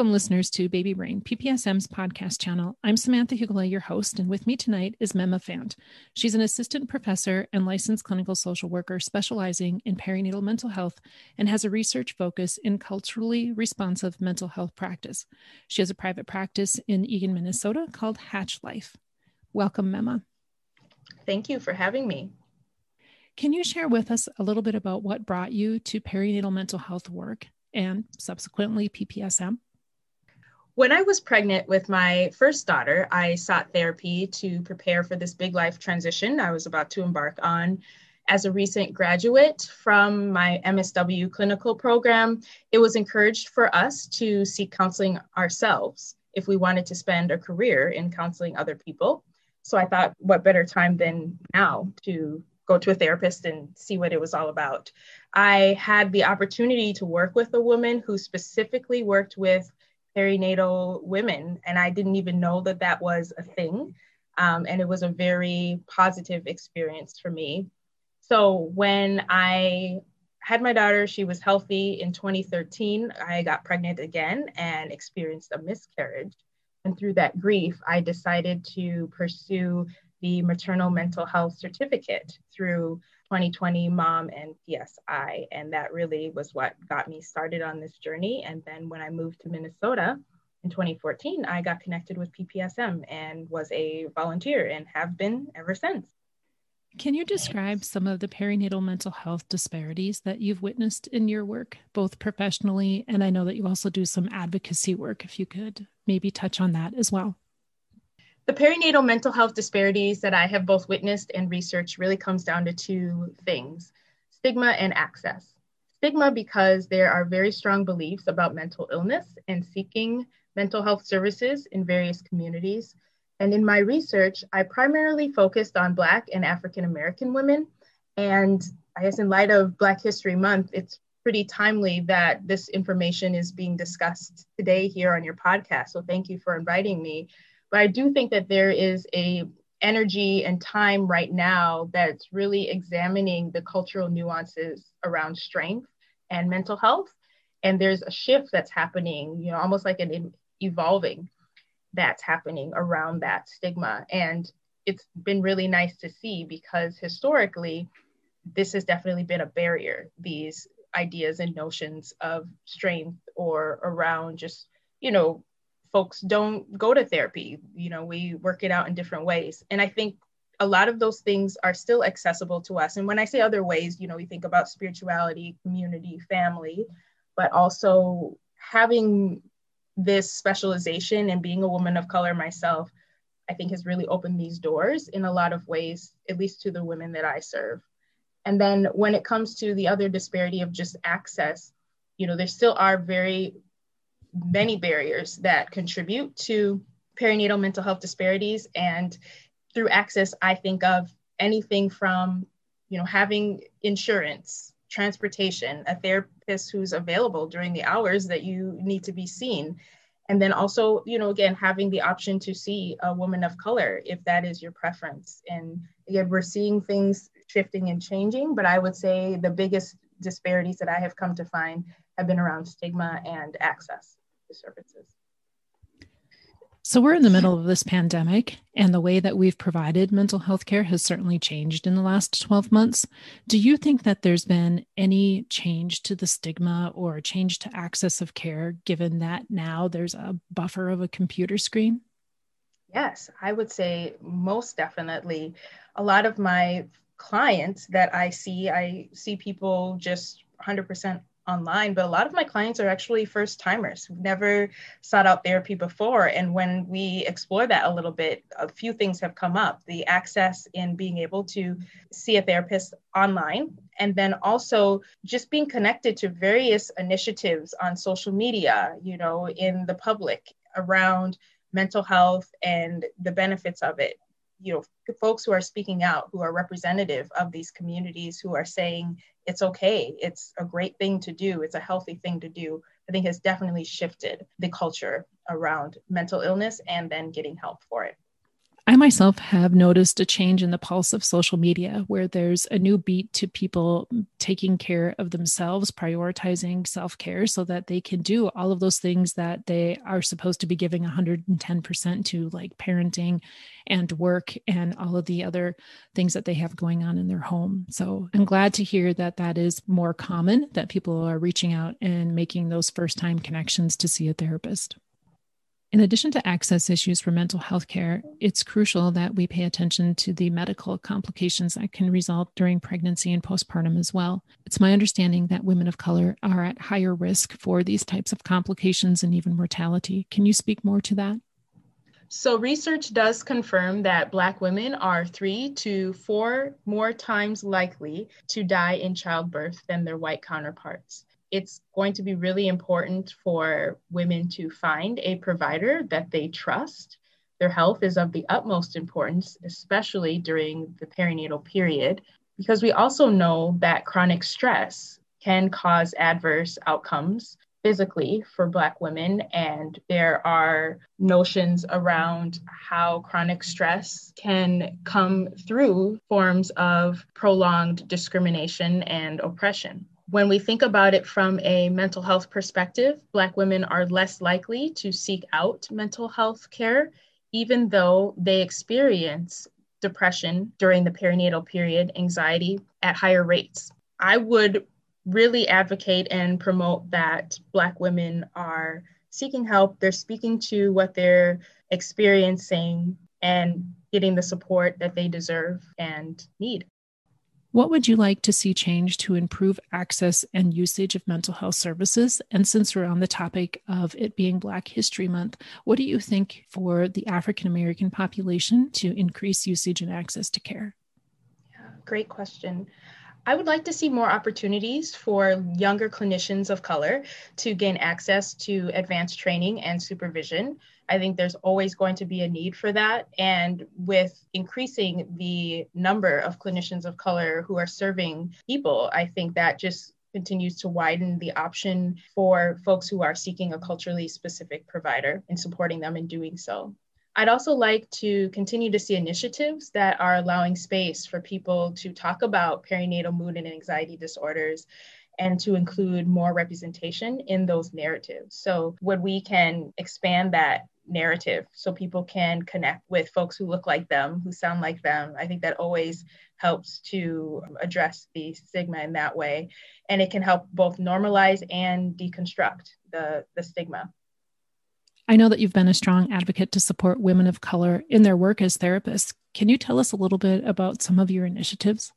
Welcome, listeners, to Baby Brain, PPSM's podcast channel. I'm Samantha Hugela, your host, and with me tonight is Mema Fant. She's an assistant professor and licensed clinical social worker specializing in perinatal mental health and has a research focus in culturally responsive mental health practice. She has a private practice in Eagan, Minnesota called Hatch Life. Welcome, Mema. Thank you for having me. Can you share with us a little bit about what brought you to perinatal mental health work and subsequently PPSM? When I was pregnant with my first daughter, I sought therapy to prepare for this big life transition I was about to embark on. As a recent graduate from my MSW clinical program, it was encouraged for us to seek counseling ourselves if we wanted to spend a career in counseling other people. So I thought, what better time than now to go to a therapist and see what it was all about. I had the opportunity to work with a woman who specifically worked with perinatal women, and I didn't even know that that was a thing. Um, and it was a very positive experience for me. So when I had my daughter, she was healthy in 2013. I got pregnant again and experienced a miscarriage. And through that grief, I decided to pursue the maternal mental health certificate through 2020 mom and psi and that really was what got me started on this journey. And then when i moved to minnesota in 2014 i got connected with ppsm and was a volunteer and have been ever since. Can you describe some of the perinatal mental health disparities that you've witnessed in your work both professionally and i know that you also do some advocacy work if you could maybe touch on that as well the perinatal mental health disparities that I have both witnessed and researched really comes down to two things stigma and access. Stigma because there are very strong beliefs about mental illness and seeking mental health services in various communities. And in my research, I primarily focused on Black and African American women. And I guess in light of Black History Month, it's pretty timely that this information is being discussed today here on your podcast. So thank you for inviting me. But I do think that there is a energy and time right now that's really examining the cultural nuances around strength and mental health. And there's a shift that's happening, you know, almost like an evolving that's happening around that stigma. And it's been really nice to see because historically, this has definitely been a barrier, these ideas and notions of strength or around just, you know, folks don't go to therapy. You know, we work it out in different ways. And I think a lot of those things are still accessible to us. And when I say other ways, you know, we think about spirituality, community, family, but also having this specialization and being a woman of color myself, I think has really opened these doors in a lot of ways, at least to the women that I serve. And then when it comes to the other disparity of just access, you know, there still are very many barriers that contribute to perinatal mental health disparities. And through access, I think of anything from, you know, having insurance, transportation, a therapist who's available during the hours that you need to be seen. And then also, you know, again, having the option to see a woman of color if that is your preference. And again, we're seeing things shifting and changing, but I would say the biggest disparities that I have come to find have been around stigma and access services. So, we're in the middle of this pandemic, and the way that we've provided mental health care has certainly changed in the last 12 months. Do you think that there's been any change to the stigma or change to access of care, given that now there's a buffer of a computer screen? Yes, I would say most definitely. A lot of my clients that I see, I see people just 100% online, but a lot of my clients are actually first timers who've never sought out therapy before. And when we explore that a little bit, a few things have come up the access in being able to see a therapist online, and then also just being connected to various initiatives on social media, you know, in the public around mental health and the benefits of it you know folks who are speaking out who are representative of these communities who are saying it's okay it's a great thing to do it's a healthy thing to do i think has definitely shifted the culture around mental illness and then getting help for it I myself have noticed a change in the pulse of social media where there's a new beat to people taking care of themselves, prioritizing self care so that they can do all of those things that they are supposed to be giving 110% to, like parenting and work and all of the other things that they have going on in their home. So I'm glad to hear that that is more common, that people are reaching out and making those first time connections to see a therapist. In addition to access issues for mental health care, it's crucial that we pay attention to the medical complications that can result during pregnancy and postpartum as well. It's my understanding that women of color are at higher risk for these types of complications and even mortality. Can you speak more to that? So, research does confirm that Black women are three to four more times likely to die in childbirth than their white counterparts it's going to be really important for women to find a provider that they trust. Their health is of the utmost importance, especially during the perinatal period, because we also know that chronic stress can cause adverse outcomes physically for Black women. And there are notions around how chronic stress can come through forms of prolonged discrimination and oppression. When we think about it from a mental health perspective, Black women are less likely to seek out mental health care, even though they experience depression during the perinatal period, anxiety at higher rates. I would really advocate and promote that Black women are seeking help, they're speaking to what they're experiencing and getting the support that they deserve and need. What would you like to see change to improve access and usage of mental health services? And since we're on the topic of it being Black History Month, what do you think for the African American population to increase usage and access to care? Yeah, great question. I would like to see more opportunities for younger clinicians of color to gain access to advanced training and supervision I think there's always going to be a need for that. And with increasing the number of clinicians of color who are serving people, I think that just continues to widen the option for folks who are seeking a culturally specific provider and supporting them in doing so. I'd also like to continue to see initiatives that are allowing space for people to talk about perinatal mood and anxiety disorders and to include more representation in those narratives. So, when we can expand that narrative so people can connect with folks who look like them, who sound like them. I think that always helps to address the stigma in that way. And it can help both normalize and deconstruct the, the stigma. I know that you've been a strong advocate to support women of color in their work as therapists. Can you tell us a little bit about some of your initiatives?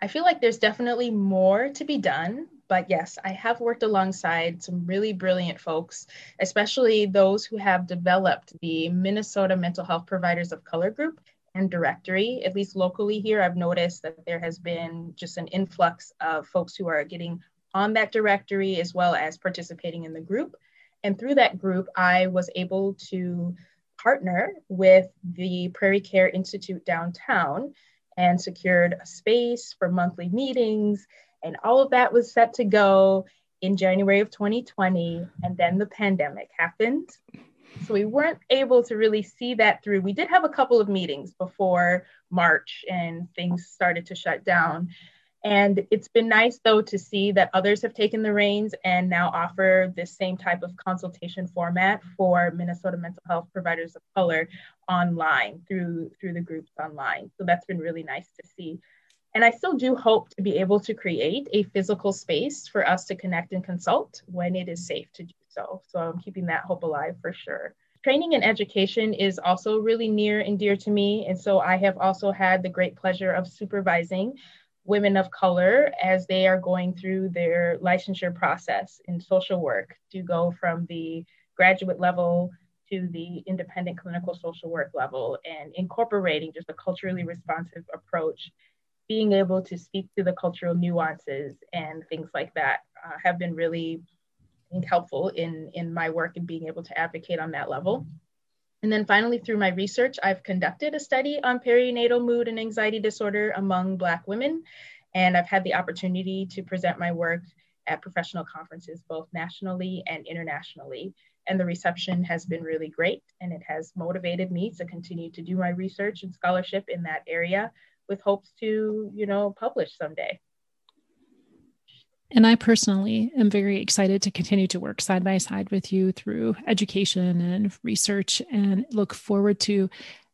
I feel like there's definitely more to be done. But yes, I have worked alongside some really brilliant folks, especially those who have developed the Minnesota Mental Health Providers of Color Group and directory. At least locally here, I've noticed that there has been just an influx of folks who are getting on that directory as well as participating in the group. And through that group, I was able to partner with the Prairie Care Institute downtown and secured a space for monthly meetings and all of that was set to go in January of 2020. And then the pandemic happened. So we weren't able to really see that through. We did have a couple of meetings before March and things started to shut down. And it's been nice, though, to see that others have taken the reins and now offer this same type of consultation format for Minnesota mental health providers of color online through through the groups online. So that's been really nice to see. And I still do hope to be able to create a physical space for us to connect and consult when it is safe to do so. So I'm keeping that hope alive for sure. Training and education is also really near and dear to me. And so I have also had the great pleasure of supervising women of color as they are going through their licensure process in social work to go from the graduate level to the independent clinical social work level and incorporating just a culturally responsive approach being able to speak to the cultural nuances and things like that uh, have been really helpful in, in my work and being able to advocate on that level. And then finally, through my research, I've conducted a study on perinatal mood and anxiety disorder among Black women. And I've had the opportunity to present my work at professional conferences, both nationally and internationally. and the reception has been really great. And it has motivated me to continue to do my research and scholarship in that area with hopes to, you know, publish someday. And I personally am very excited to continue to work side by side with you through education and research and look forward to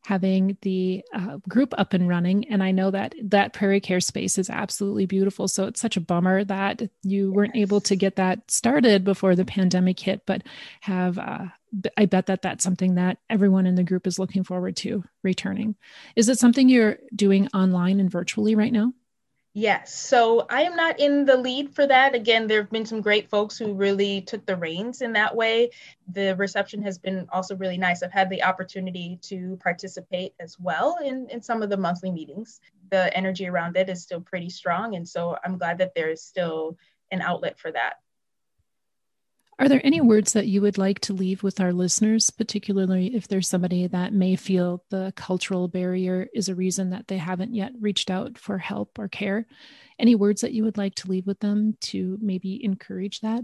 having the uh, group up and running. And I know that that prairie care space is absolutely beautiful. So it's such a bummer that you weren't able to get that started before the pandemic hit, but have, uh, I bet that that's something that everyone in the group is looking forward to returning. Is it something you're doing online and virtually right now? Yes. So I am not in the lead for that. Again, there have been some great folks who really took the reins in that way. The reception has been also really nice. I've had the opportunity to participate as well in, in some of the monthly meetings. The energy around it is still pretty strong. And so I'm glad that there is still an outlet for that. Are there any words that you would like to leave with our listeners, particularly if there's somebody that may feel the cultural barrier is a reason that they haven't yet reached out for help or care? Any words that you would like to leave with them to maybe encourage that?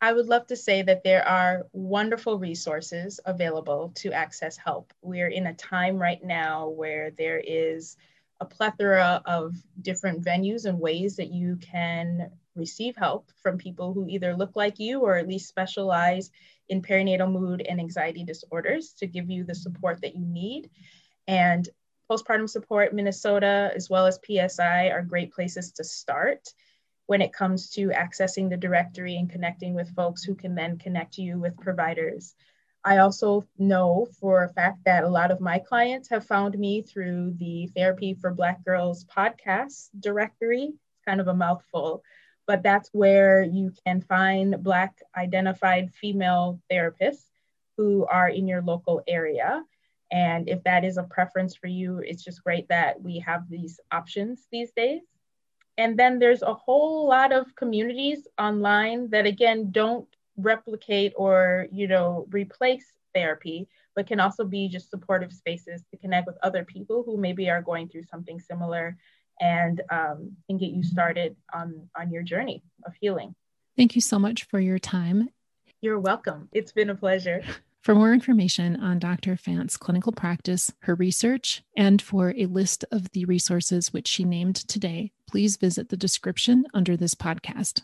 I would love to say that there are wonderful resources available to access help. We're in a time right now where there is a plethora of different venues and ways that you can receive help from people who either look like you or at least specialize in perinatal mood and anxiety disorders to give you the support that you need. And postpartum support, Minnesota, as well as PSI, are great places to start when it comes to accessing the directory and connecting with folks who can then connect you with providers I also know for a fact that a lot of my clients have found me through the Therapy for Black Girls podcast directory. It's kind of a mouthful, but that's where you can find Black identified female therapists who are in your local area. And if that is a preference for you, it's just great that we have these options these days. And then there's a whole lot of communities online that, again, don't replicate or you know replace therapy but can also be just supportive spaces to connect with other people who maybe are going through something similar and um, and get you started on on your journey of healing thank you so much for your time you're welcome it's been a pleasure for more information on Dr. Fant's clinical practice, her research, and for a list of the resources which she named today, please visit the description under this podcast.